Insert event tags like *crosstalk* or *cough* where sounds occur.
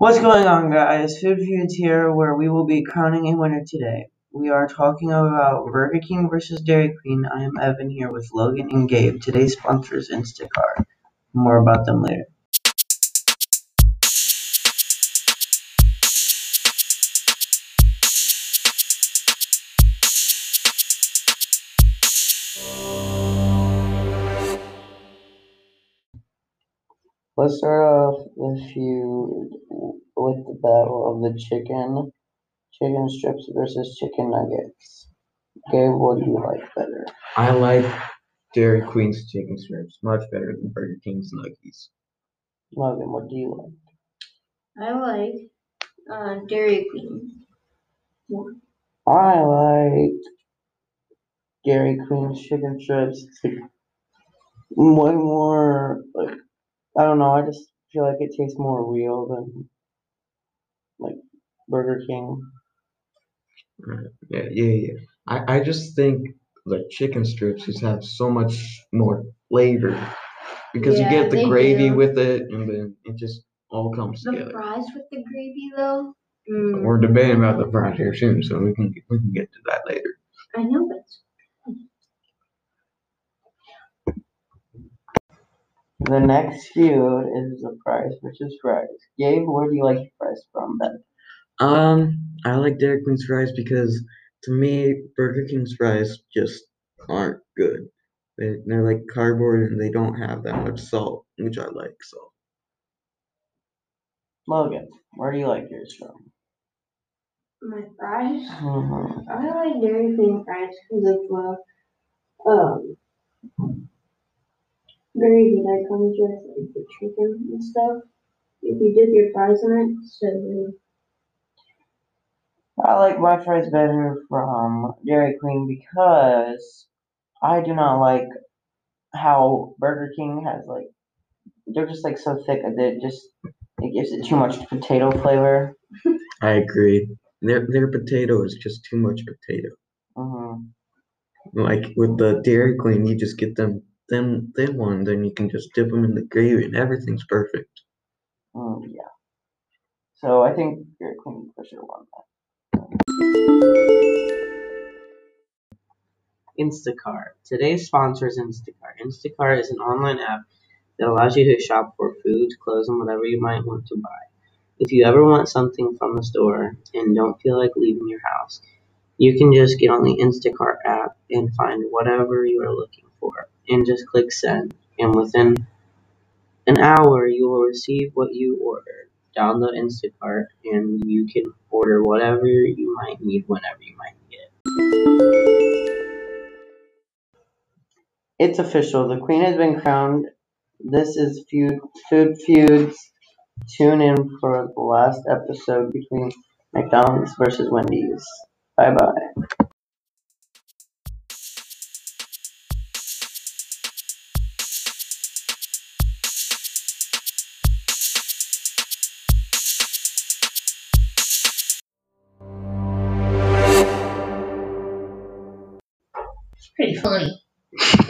What's going on, guys? Food Feuds here, where we will be crowning a winner today. We are talking about Burger King versus Dairy Queen. I am Evan here with Logan and Gabe. Today's sponsor is Instacart. More about them later. Let's start off with you with the battle of the chicken, chicken strips versus chicken nuggets. Gabe, what do you like better? I like Dairy Queen's chicken strips much better than Burger King's nuggies. Logan, what do you like? I like uh, Dairy Queen. more. I like Dairy Queen's chicken strips. It's like way more like I don't know. I just feel like it tastes more real than like Burger King. Right. Yeah, yeah, yeah. I, I just think like chicken strips just have so much more flavor because you get the they gravy do. with it and then it just all comes together. The together. fries with the gravy though. Mm, We're debating about the fries here soon, so we can we can get to that later. I know but The next feud is the price versus fries. Gabe, where do you like your fries from better? Um, I like Dairy Queen's fries because to me Burger King's fries just aren't good. They, they're like cardboard and they don't have that much salt, which I like. So Logan, where do you like yours from? my fries. Mhm. I like Dairy Queen fries because of uh, um gravy that comes with like the chicken and stuff. If you dip your fries in it, so good. I like my fries better from Dairy Queen because I do not like how Burger King has like they're just like so thick that it just it gives it too much potato flavor. *laughs* I agree. Their their potato is just too much potato. hmm Like with the Dairy Queen, you just get them them thin ones, and you can just dip them in the gravy, and everything's perfect. Mm, yeah. So I think Dairy Queen for sure won that. Instacart. Today's sponsor is Instacart. Instacart is an online app that allows you to shop for food, clothes, and whatever you might want to buy. If you ever want something from the store and don't feel like leaving your house, you can just get on the Instacart app and find whatever you are looking for and just click send. And within an hour, you will receive what you ordered. Download Instacart and you can order whatever you might need whenever you might need it. It's official. The queen has been crowned. This is feud, Food Feuds. Tune in for the last episode between McDonald's versus Wendy's. Bye bye. pretty funny. *laughs*